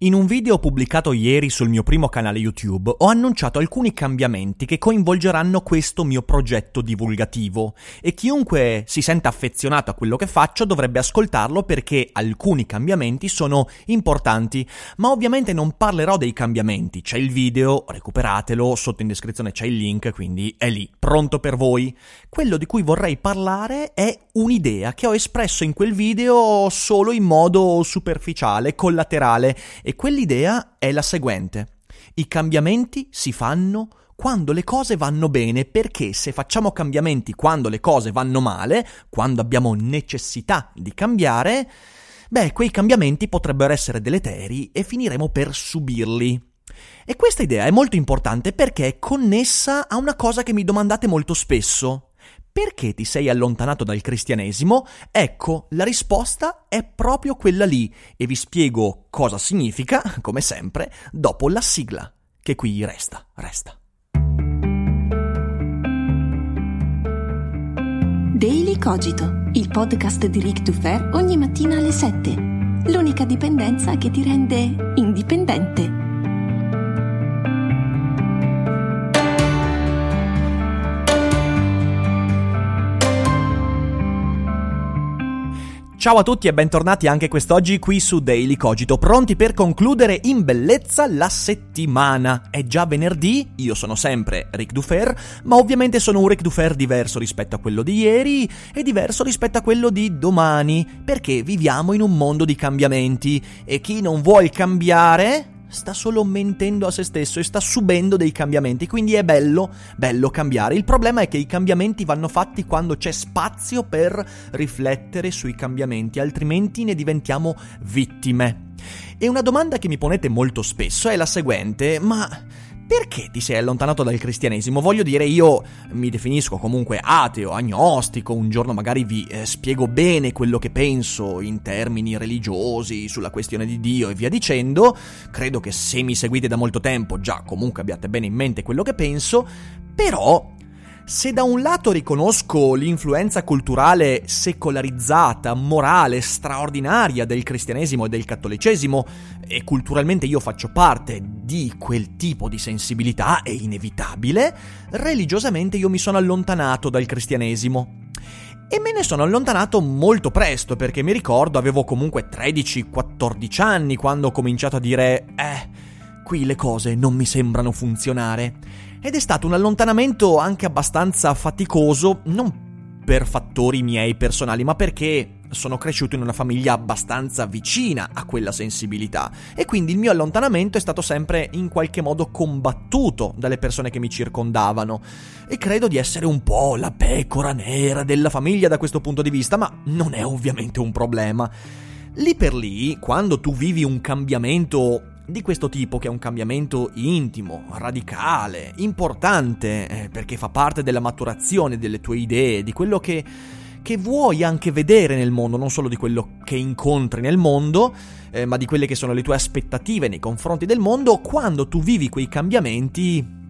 In un video pubblicato ieri sul mio primo canale YouTube ho annunciato alcuni cambiamenti che coinvolgeranno questo mio progetto divulgativo. E chiunque si senta affezionato a quello che faccio dovrebbe ascoltarlo perché alcuni cambiamenti sono importanti, ma ovviamente non parlerò dei cambiamenti, c'è il video, recuperatelo, sotto in descrizione c'è il link, quindi è lì, pronto per voi. Quello di cui vorrei parlare è un'idea che ho espresso in quel video solo in modo superficiale, collaterale e quell'idea è la seguente. I cambiamenti si fanno quando le cose vanno bene, perché se facciamo cambiamenti quando le cose vanno male, quando abbiamo necessità di cambiare, beh, quei cambiamenti potrebbero essere deleteri e finiremo per subirli. E questa idea è molto importante perché è connessa a una cosa che mi domandate molto spesso. Perché ti sei allontanato dal cristianesimo? Ecco, la risposta è proprio quella lì e vi spiego cosa significa, come sempre, dopo la sigla, che qui resta, resta. Daily Cogito, il podcast di Rick Dufer ogni mattina alle 7. L'unica dipendenza che ti rende indipendente. Ciao a tutti e bentornati anche quest'oggi qui su Daily Cogito, pronti per concludere in bellezza la settimana. È già venerdì, io sono sempre Rick Dufer, ma ovviamente sono un Rick Dufer diverso rispetto a quello di ieri e diverso rispetto a quello di domani, perché viviamo in un mondo di cambiamenti e chi non vuole cambiare sta solo mentendo a se stesso e sta subendo dei cambiamenti, quindi è bello, bello cambiare. Il problema è che i cambiamenti vanno fatti quando c'è spazio per riflettere sui cambiamenti, altrimenti ne diventiamo vittime. E una domanda che mi ponete molto spesso è la seguente, ma perché ti sei allontanato dal cristianesimo? Voglio dire, io mi definisco comunque ateo, agnostico, un giorno magari vi eh, spiego bene quello che penso in termini religiosi, sulla questione di Dio e via dicendo. Credo che se mi seguite da molto tempo già comunque abbiate bene in mente quello che penso, però se da un lato riconosco l'influenza culturale secolarizzata, morale, straordinaria del cristianesimo e del cattolicesimo, e culturalmente io faccio parte di quel tipo di sensibilità, è inevitabile, religiosamente io mi sono allontanato dal cristianesimo. E me ne sono allontanato molto presto perché mi ricordo avevo comunque 13-14 anni quando ho cominciato a dire eh, qui le cose non mi sembrano funzionare ed è stato un allontanamento anche abbastanza faticoso, non per fattori miei personali, ma perché sono cresciuto in una famiglia abbastanza vicina a quella sensibilità e quindi il mio allontanamento è stato sempre in qualche modo combattuto dalle persone che mi circondavano e credo di essere un po' la pecora nera della famiglia da questo punto di vista, ma non è ovviamente un problema. Lì per lì, quando tu vivi un cambiamento di questo tipo che è un cambiamento intimo, radicale, importante, eh, perché fa parte della maturazione delle tue idee, di quello che, che, vuoi anche vedere nel mondo, non solo di quello che incontri nel mondo, eh, ma di quelle che sono le tue aspettative nei confronti del mondo, quando tu vivi quei cambiamenti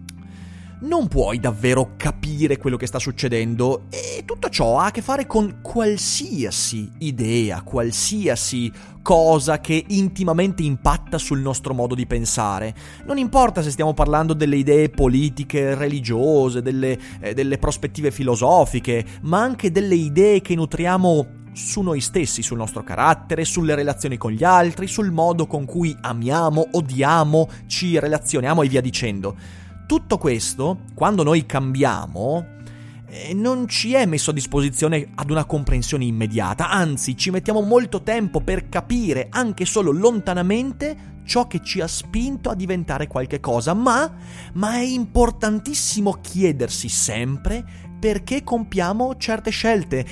non puoi davvero capire quello che sta succedendo e tutto ciò ha a che fare con qualsiasi idea, qualsiasi cosa che intimamente impatta sul nostro modo di pensare. Non importa se stiamo parlando delle idee politiche, religiose, delle, eh, delle prospettive filosofiche, ma anche delle idee che nutriamo su noi stessi, sul nostro carattere, sulle relazioni con gli altri, sul modo con cui amiamo, odiamo, ci relazioniamo e via dicendo. Tutto questo, quando noi cambiamo, eh, non ci è messo a disposizione ad una comprensione immediata, anzi ci mettiamo molto tempo per capire anche solo lontanamente ciò che ci ha spinto a diventare qualche cosa, ma, ma è importantissimo chiedersi sempre perché compiamo certe scelte,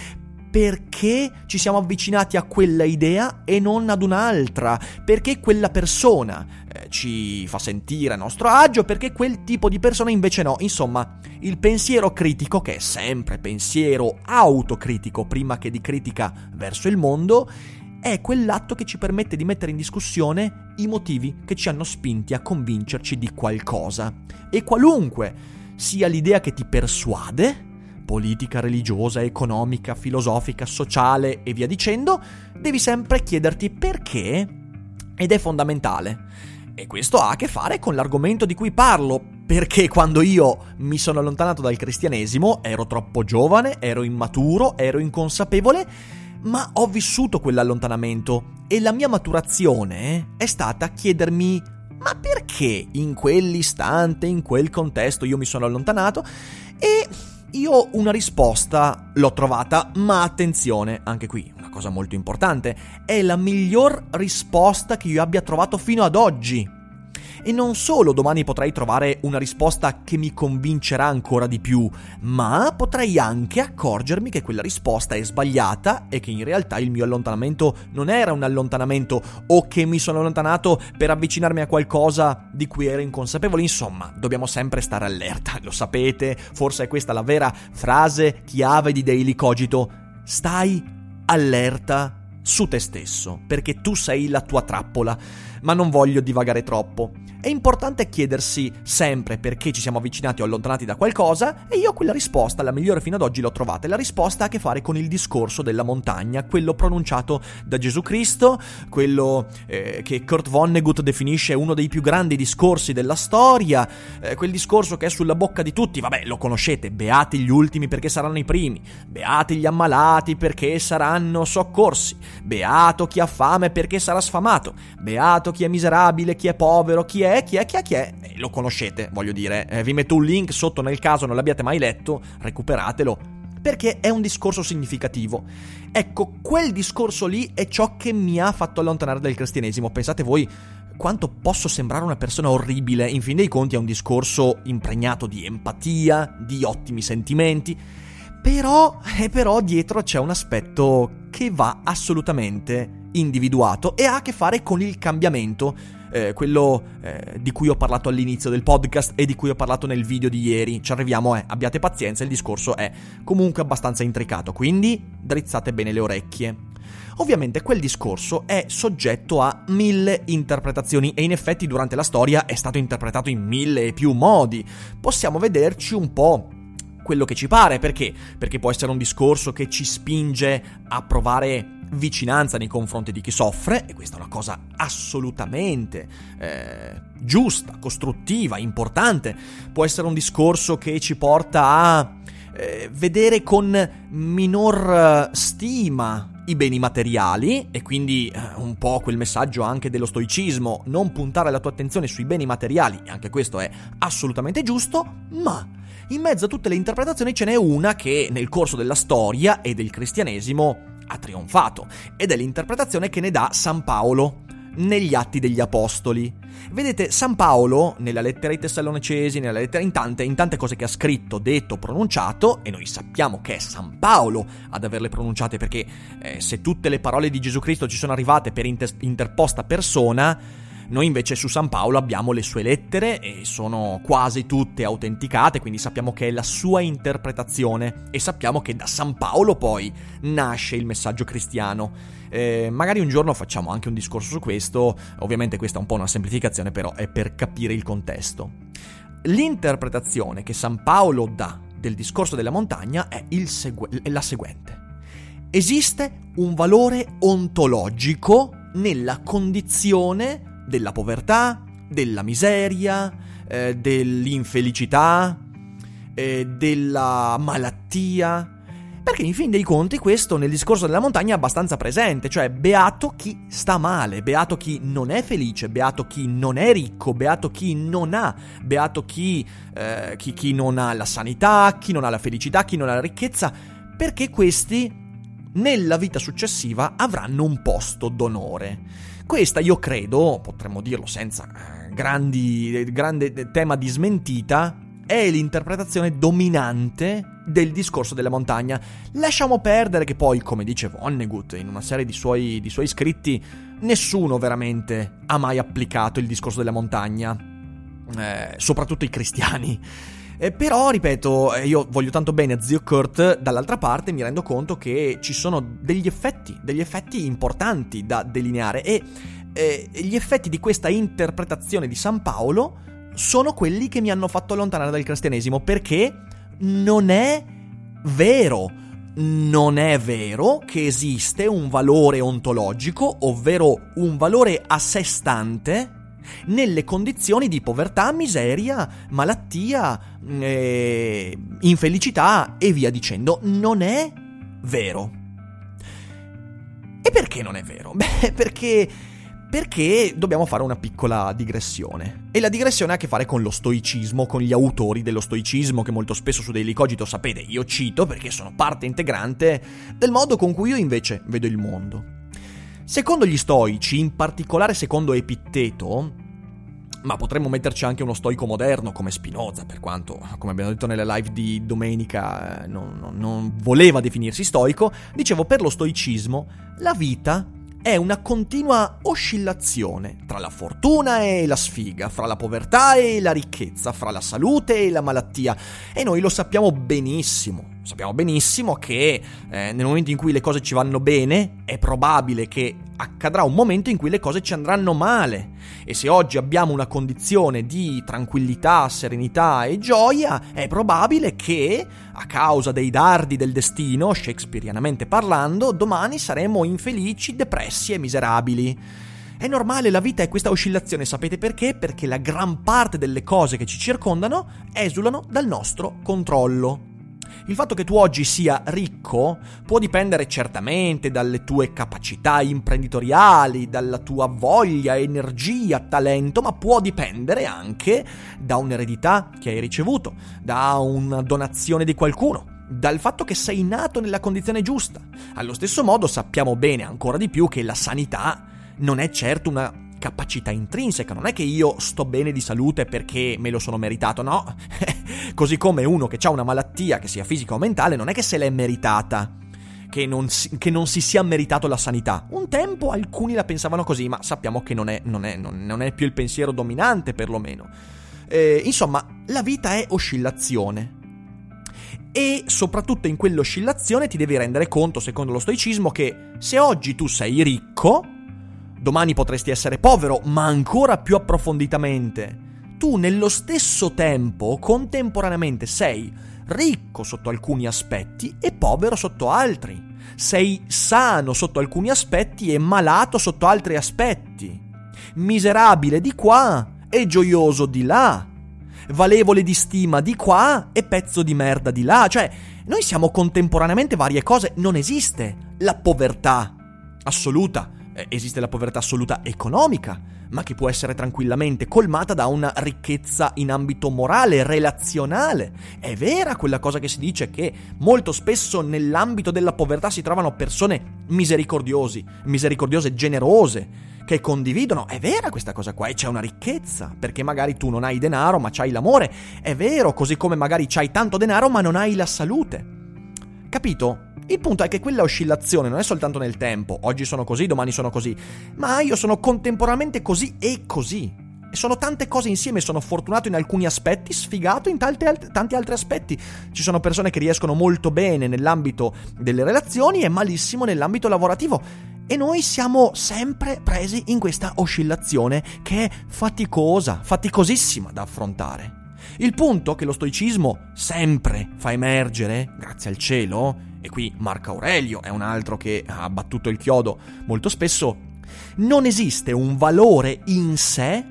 perché ci siamo avvicinati a quella idea e non ad un'altra, perché quella persona eh, ci fa sentire a nostro agio, perché quel tipo di persona invece no. Insomma, il pensiero critico, che è sempre pensiero autocritico prima che di critica verso il mondo, è quell'atto che ci permette di mettere in discussione i motivi che ci hanno spinti a convincerci di qualcosa. E qualunque sia l'idea che ti persuade, politica, religiosa, economica, filosofica, sociale e via dicendo, devi sempre chiederti perché ed è fondamentale. E questo ha a che fare con l'argomento di cui parlo, perché quando io mi sono allontanato dal cristianesimo ero troppo giovane, ero immaturo, ero inconsapevole, ma ho vissuto quell'allontanamento e la mia maturazione è stata chiedermi ma perché in quell'istante, in quel contesto io mi sono allontanato e io una risposta l'ho trovata, ma attenzione, anche qui una cosa molto importante, è la miglior risposta che io abbia trovato fino ad oggi. E non solo domani potrei trovare una risposta che mi convincerà ancora di più, ma potrei anche accorgermi che quella risposta è sbagliata e che in realtà il mio allontanamento non era un allontanamento o che mi sono allontanato per avvicinarmi a qualcosa di cui ero inconsapevole. Insomma, dobbiamo sempre stare allerta, lo sapete, forse è questa la vera frase chiave di Daily Cogito. Stai allerta su te stesso, perché tu sei la tua trappola. Ma non voglio divagare troppo. È importante chiedersi sempre perché ci siamo avvicinati o allontanati da qualcosa e io quella risposta, la migliore fino ad oggi, l'ho trovata. E la risposta ha a che fare con il discorso della montagna, quello pronunciato da Gesù Cristo, quello eh, che Kurt Vonnegut definisce uno dei più grandi discorsi della storia, eh, quel discorso che è sulla bocca di tutti, vabbè lo conoscete, beati gli ultimi perché saranno i primi, beati gli ammalati perché saranno soccorsi, beato chi ha fame perché sarà sfamato, beato chi è miserabile, chi è povero, chi è chi è, chi è, chi è, eh, lo conoscete, voglio dire. Eh, vi metto un link sotto nel caso non l'abbiate mai letto, recuperatelo. Perché è un discorso significativo. Ecco, quel discorso lì è ciò che mi ha fatto allontanare dal cristianesimo. Pensate voi quanto posso sembrare una persona orribile. In fin dei conti è un discorso impregnato di empatia, di ottimi sentimenti. Però, eh, però dietro c'è un aspetto che va assolutamente individuato e ha a che fare con il cambiamento eh, quello eh, di cui ho parlato all'inizio del podcast e di cui ho parlato nel video di ieri. Ci arriviamo, eh, abbiate pazienza, il discorso è comunque abbastanza intricato, quindi drizzate bene le orecchie. Ovviamente quel discorso è soggetto a mille interpretazioni e in effetti durante la storia è stato interpretato in mille e più modi. Possiamo vederci un po' quello che ci pare, perché? Perché può essere un discorso che ci spinge a provare vicinanza nei confronti di chi soffre, e questa è una cosa assolutamente eh, giusta, costruttiva, importante. Può essere un discorso che ci porta a eh, vedere con minor eh, stima i beni materiali e quindi eh, un po' quel messaggio anche dello stoicismo, non puntare la tua attenzione sui beni materiali, e anche questo è assolutamente giusto, ma in mezzo a tutte le interpretazioni ce n'è una che nel corso della storia e del cristianesimo ha trionfato ed è l'interpretazione che ne dà San Paolo negli Atti degli Apostoli. Vedete, San Paolo, nella lettera ai Tessalonicesi, nella lettera in tante, in tante cose che ha scritto, detto, pronunciato, e noi sappiamo che è San Paolo ad averle pronunciate perché eh, se tutte le parole di Gesù Cristo ci sono arrivate per inter- interposta persona, noi invece su San Paolo abbiamo le sue lettere e sono quasi tutte autenticate, quindi sappiamo che è la sua interpretazione e sappiamo che da San Paolo poi nasce il messaggio cristiano. Eh, magari un giorno facciamo anche un discorso su questo, ovviamente questa è un po' una semplificazione, però è per capire il contesto. L'interpretazione che San Paolo dà del discorso della montagna è, segu- è la seguente. Esiste un valore ontologico nella condizione della povertà, della miseria, eh, dell'infelicità, eh, della malattia. Perché in fin dei conti questo nel discorso della montagna è abbastanza presente, cioè beato chi sta male, beato chi non è felice, beato chi non è ricco, beato chi non ha, beato chi, eh, chi, chi non ha la sanità, chi non ha la felicità, chi non ha la ricchezza, perché questi nella vita successiva avranno un posto d'onore. Questa io credo, potremmo dirlo senza eh, grandi, grande tema di smentita, è l'interpretazione dominante del discorso della montagna. Lasciamo perdere che poi, come dice Vonnegut in una serie di suoi, di suoi scritti, nessuno veramente ha mai applicato il discorso della montagna, eh, soprattutto i cristiani. Eh, però, ripeto, eh, io voglio tanto bene a zio Kurt, dall'altra parte mi rendo conto che ci sono degli effetti, degli effetti importanti da delineare e eh, gli effetti di questa interpretazione di San Paolo sono quelli che mi hanno fatto allontanare dal cristianesimo perché non è vero. Non è vero che esiste un valore ontologico, ovvero un valore a sé stante, nelle condizioni di povertà, miseria, malattia, eh, infelicità e via dicendo. Non è vero. E perché non è vero? Beh, perché perché dobbiamo fare una piccola digressione. E la digressione ha a che fare con lo stoicismo, con gli autori dello stoicismo, che molto spesso su Daily Cogito, sapete, io cito perché sono parte integrante del modo con cui io invece vedo il mondo. Secondo gli stoici, in particolare secondo Epitteto, ma potremmo metterci anche uno stoico moderno come Spinoza, per quanto, come abbiamo detto nelle live di domenica, non, non, non voleva definirsi stoico, dicevo per lo stoicismo la vita è una continua oscillazione tra la fortuna e la sfiga, fra la povertà e la ricchezza, fra la salute e la malattia. E noi lo sappiamo benissimo. Sappiamo benissimo che eh, nel momento in cui le cose ci vanno bene, è probabile che accadrà un momento in cui le cose ci andranno male. E se oggi abbiamo una condizione di tranquillità, serenità e gioia, è probabile che, a causa dei dardi del destino, shakespearianamente parlando, domani saremo infelici, depressi e miserabili. È normale, la vita è questa oscillazione, sapete perché? Perché la gran parte delle cose che ci circondano esulano dal nostro controllo. Il fatto che tu oggi sia ricco può dipendere certamente dalle tue capacità imprenditoriali, dalla tua voglia, energia, talento, ma può dipendere anche da un'eredità che hai ricevuto, da una donazione di qualcuno, dal fatto che sei nato nella condizione giusta. Allo stesso modo sappiamo bene ancora di più che la sanità non è certo una capacità intrinseca, non è che io sto bene di salute perché me lo sono meritato, no. Così come uno che ha una malattia, che sia fisica o mentale, non è che se l'è meritata. Che non, si, che non, si, sia meritato la sanità. Un tempo alcuni la pensavano così, ma sappiamo che non è, non è, non è più il pensiero dominante, perlomeno. Eh, insomma, la vita è oscillazione. E soprattutto in quell'oscillazione ti devi rendere conto, secondo lo stoicismo, che se oggi tu sei ricco, Domani potresti essere povero, ma ancora più approfonditamente. Tu nello stesso tempo, contemporaneamente, sei ricco sotto alcuni aspetti e povero sotto altri. Sei sano sotto alcuni aspetti e malato sotto altri aspetti. Miserabile di qua e gioioso di là. Valevole di stima di qua e pezzo di merda di là. Cioè, noi siamo contemporaneamente varie cose. Non esiste la povertà assoluta esiste la povertà assoluta economica, ma che può essere tranquillamente colmata da una ricchezza in ambito morale, relazionale. È vera quella cosa che si dice che molto spesso nell'ambito della povertà si trovano persone misericordiosi, misericordiose, generose, che condividono. È vera questa cosa qua e c'è una ricchezza, perché magari tu non hai denaro ma c'hai l'amore. È vero, così come magari c'hai tanto denaro ma non hai la salute. Capito? Il punto è che quella oscillazione non è soltanto nel tempo, oggi sono così, domani sono così, ma io sono contemporaneamente così e così. E sono tante cose insieme, sono fortunato in alcuni aspetti, sfigato in tanti, alt- tanti altri aspetti. Ci sono persone che riescono molto bene nell'ambito delle relazioni e malissimo nell'ambito lavorativo. E noi siamo sempre presi in questa oscillazione che è faticosa, faticosissima da affrontare. Il punto che lo stoicismo sempre fa emergere, grazie al cielo, e qui Marco Aurelio è un altro che ha battuto il chiodo molto spesso, non esiste un valore in sé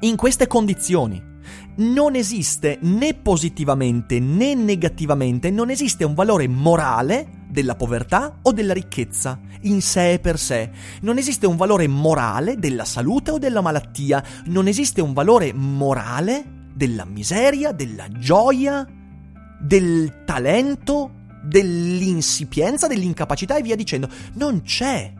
in queste condizioni. Non esiste né positivamente né negativamente, non esiste un valore morale della povertà o della ricchezza in sé e per sé. Non esiste un valore morale della salute o della malattia. Non esiste un valore morale della miseria, della gioia, del talento, dell'insipienza, dell'incapacità e via dicendo. Non c'è.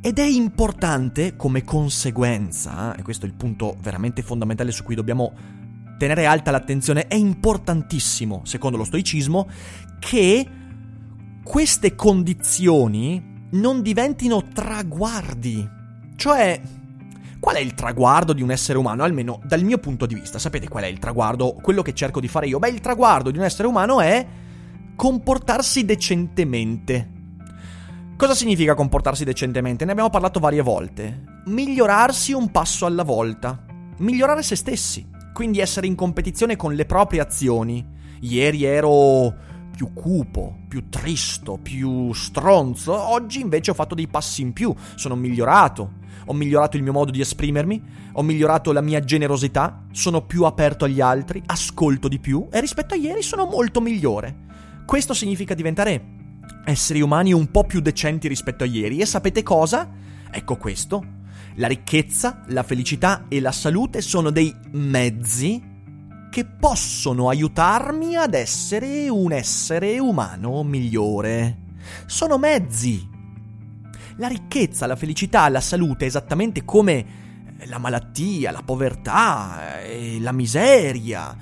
Ed è importante come conseguenza, e questo è il punto veramente fondamentale su cui dobbiamo tenere alta l'attenzione, è importantissimo, secondo lo stoicismo, che queste condizioni non diventino traguardi. Cioè, Qual è il traguardo di un essere umano? Almeno dal mio punto di vista. Sapete qual è il traguardo? Quello che cerco di fare io? Beh, il traguardo di un essere umano è comportarsi decentemente. Cosa significa comportarsi decentemente? Ne abbiamo parlato varie volte. Migliorarsi un passo alla volta. Migliorare se stessi. Quindi essere in competizione con le proprie azioni. Ieri ero più cupo, più tristo, più stronzo. Oggi invece ho fatto dei passi in più. Sono migliorato. Ho migliorato il mio modo di esprimermi. Ho migliorato la mia generosità. Sono più aperto agli altri. Ascolto di più. E rispetto a ieri sono molto migliore. Questo significa diventare esseri umani un po' più decenti rispetto a ieri. E sapete cosa? Ecco questo. La ricchezza, la felicità e la salute sono dei mezzi che possono aiutarmi ad essere un essere umano migliore. Sono mezzi. La ricchezza, la felicità, la salute, esattamente come la malattia, la povertà, la miseria,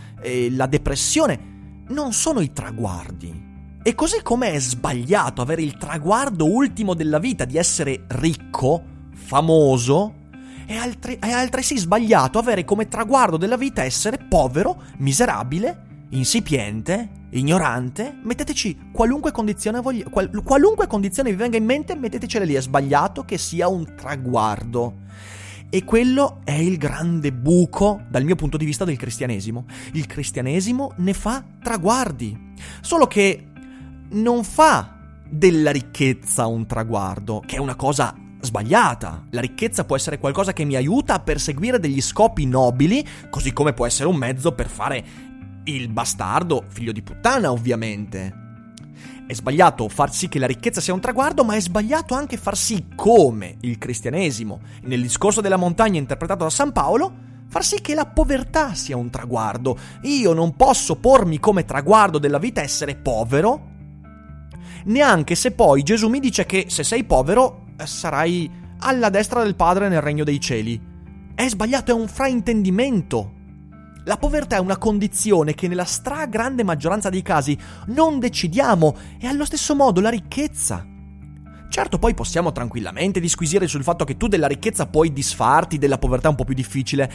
la depressione, non sono i traguardi. E così come è sbagliato avere il traguardo ultimo della vita di essere ricco, famoso, è, altri- è altresì sbagliato avere come traguardo della vita essere povero, miserabile, insipiente, ignorante. Metteteci qualunque condizione, voglia- qual- qualunque condizione vi venga in mente, mettetecela lì. È sbagliato che sia un traguardo. E quello è il grande buco, dal mio punto di vista, del cristianesimo. Il cristianesimo ne fa traguardi. Solo che non fa della ricchezza un traguardo, che è una cosa sbagliata. La ricchezza può essere qualcosa che mi aiuta a perseguire degli scopi nobili, così come può essere un mezzo per fare il bastardo, figlio di puttana, ovviamente. È sbagliato far sì che la ricchezza sia un traguardo, ma è sbagliato anche far sì come il cristianesimo, nel discorso della montagna interpretato da San Paolo, far sì che la povertà sia un traguardo. Io non posso pormi come traguardo della vita essere povero, neanche se poi Gesù mi dice che se sei povero sarai alla destra del Padre nel regno dei cieli. È sbagliato, è un fraintendimento. La povertà è una condizione che nella stragrande maggioranza dei casi non decidiamo e allo stesso modo la ricchezza. Certo, poi possiamo tranquillamente disquisire sul fatto che tu della ricchezza puoi disfarti, della povertà un po' più difficile,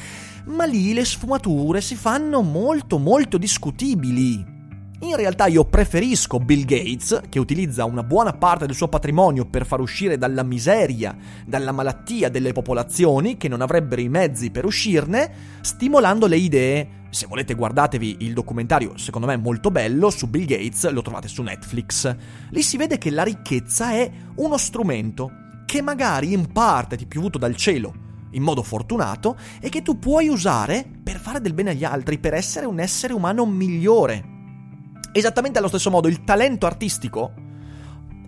ma lì le sfumature si fanno molto molto discutibili. In realtà io preferisco Bill Gates, che utilizza una buona parte del suo patrimonio per far uscire dalla miseria, dalla malattia delle popolazioni che non avrebbero i mezzi per uscirne, stimolando le idee. Se volete guardatevi il documentario, secondo me molto bello, su Bill Gates, lo trovate su Netflix. Lì si vede che la ricchezza è uno strumento che magari in parte ti è piovuto dal cielo in modo fortunato e che tu puoi usare per fare del bene agli altri, per essere un essere umano migliore. Esattamente allo stesso modo il talento artistico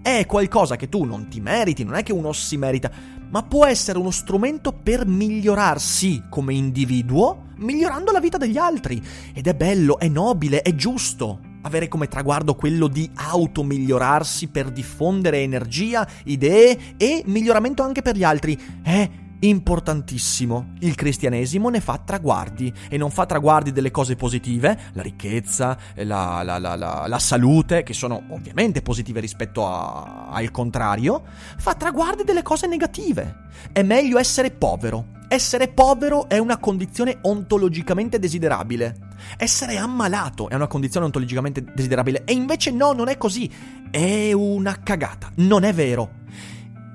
è qualcosa che tu non ti meriti, non è che uno si merita, ma può essere uno strumento per migliorarsi come individuo, migliorando la vita degli altri. Ed è bello, è nobile, è giusto avere come traguardo quello di automigliorarsi per diffondere energia, idee e miglioramento anche per gli altri. È importantissimo. Il cristianesimo ne fa traguardi e non fa traguardi delle cose positive, la ricchezza, la, la, la, la salute, che sono ovviamente positive rispetto a, al contrario, fa traguardi delle cose negative. È meglio essere povero. Essere povero è una condizione ontologicamente desiderabile. Essere ammalato è una condizione ontologicamente desiderabile. E invece no, non è così. È una cagata. Non è vero.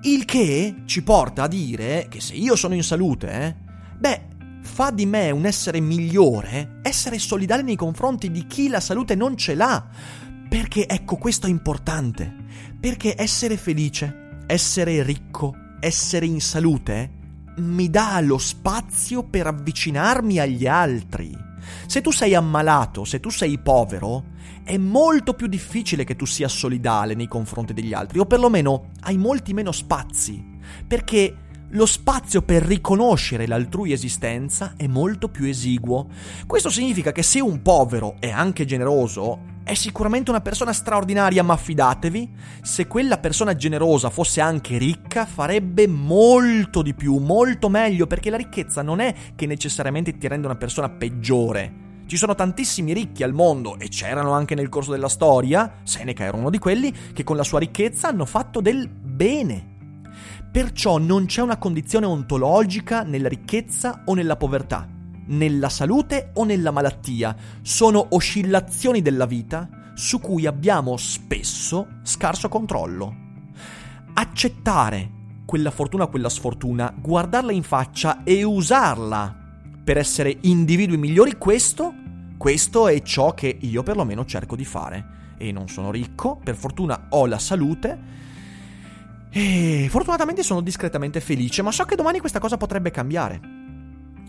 Il che ci porta a dire che se io sono in salute, eh, beh, fa di me un essere migliore essere solidale nei confronti di chi la salute non ce l'ha. Perché ecco, questo è importante. Perché essere felice, essere ricco, essere in salute mi dà lo spazio per avvicinarmi agli altri. Se tu sei ammalato, se tu sei povero, è molto più difficile che tu sia solidale nei confronti degli altri, o perlomeno hai molti meno spazi, perché lo spazio per riconoscere l'altrui esistenza è molto più esiguo. Questo significa che se un povero è anche generoso, è sicuramente una persona straordinaria, ma fidatevi, se quella persona generosa fosse anche ricca, farebbe molto di più, molto meglio, perché la ricchezza non è che necessariamente ti rende una persona peggiore ci sono tantissimi ricchi al mondo, e c'erano anche nel corso della storia, Seneca era uno di quelli, che con la sua ricchezza hanno fatto del bene. Perciò non c'è una condizione ontologica nella ricchezza o nella povertà, nella salute o nella malattia. Sono oscillazioni della vita su cui abbiamo spesso scarso controllo. Accettare quella fortuna, quella sfortuna, guardarla in faccia e usarla per essere individui migliori, questo, questo è ciò che io perlomeno cerco di fare. E non sono ricco, per fortuna ho la salute e fortunatamente sono discretamente felice, ma so che domani questa cosa potrebbe cambiare.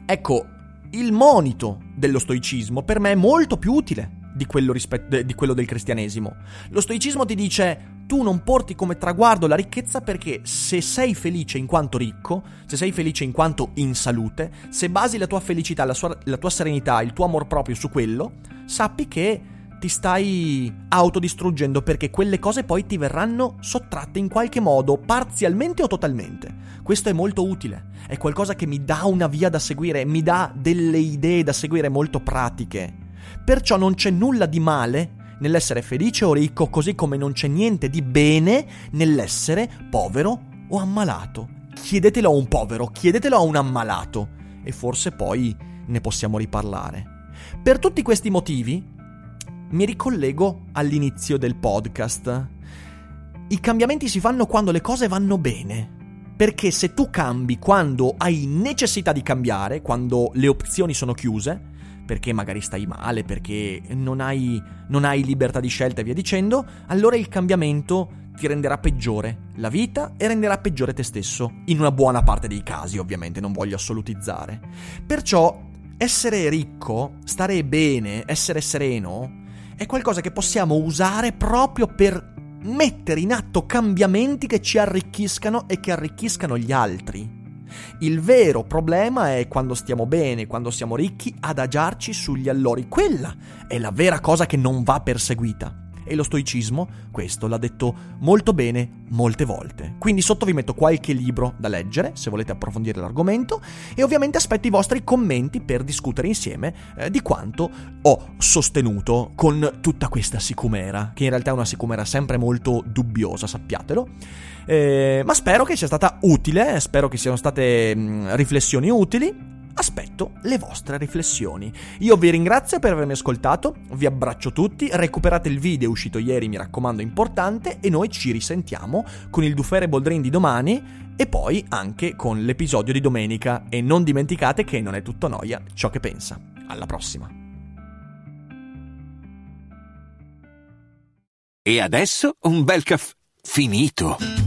Ecco, il monito dello stoicismo per me è molto più utile di quello, rispetto, di quello del cristianesimo. Lo stoicismo ti dice tu non porti come traguardo la ricchezza perché se sei felice in quanto ricco, se sei felice in quanto in salute, se basi la tua felicità, la, sua, la tua serenità, il tuo amor proprio su quello, sappi che ti stai autodistruggendo perché quelle cose poi ti verranno sottratte in qualche modo, parzialmente o totalmente. Questo è molto utile, è qualcosa che mi dà una via da seguire, mi dà delle idee da seguire molto pratiche. Perciò non c'è nulla di male nell'essere felice o ricco, così come non c'è niente di bene nell'essere povero o ammalato. Chiedetelo a un povero, chiedetelo a un ammalato e forse poi ne possiamo riparlare. Per tutti questi motivi, mi ricollego all'inizio del podcast. I cambiamenti si fanno quando le cose vanno bene. Perché se tu cambi quando hai necessità di cambiare, quando le opzioni sono chiuse, perché magari stai male, perché non hai, non hai libertà di scelta e via dicendo, allora il cambiamento ti renderà peggiore la vita e renderà peggiore te stesso. In una buona parte dei casi, ovviamente, non voglio assolutizzare. Perciò essere ricco, stare bene, essere sereno, è qualcosa che possiamo usare proprio per mettere in atto cambiamenti che ci arricchiscano e che arricchiscano gli altri. Il vero problema è quando stiamo bene, quando siamo ricchi, adagiarci sugli allori. Quella è la vera cosa che non va perseguita e lo stoicismo questo l'ha detto molto bene molte volte. Quindi sotto vi metto qualche libro da leggere se volete approfondire l'argomento e ovviamente aspetto i vostri commenti per discutere insieme eh, di quanto ho sostenuto con tutta questa sicumera, che in realtà è una sicumera sempre molto dubbiosa, sappiatelo. Eh, ma spero che sia stata utile, spero che siano state mh, riflessioni utili aspetto le vostre riflessioni. Io vi ringrazio per avermi ascoltato, vi abbraccio tutti, recuperate il video uscito ieri, mi raccomando, importante, e noi ci risentiamo con il Dufere Boldrin di domani e poi anche con l'episodio di domenica e non dimenticate che non è tutto noia ciò che pensa. Alla prossima. E adesso un bel caffè finito.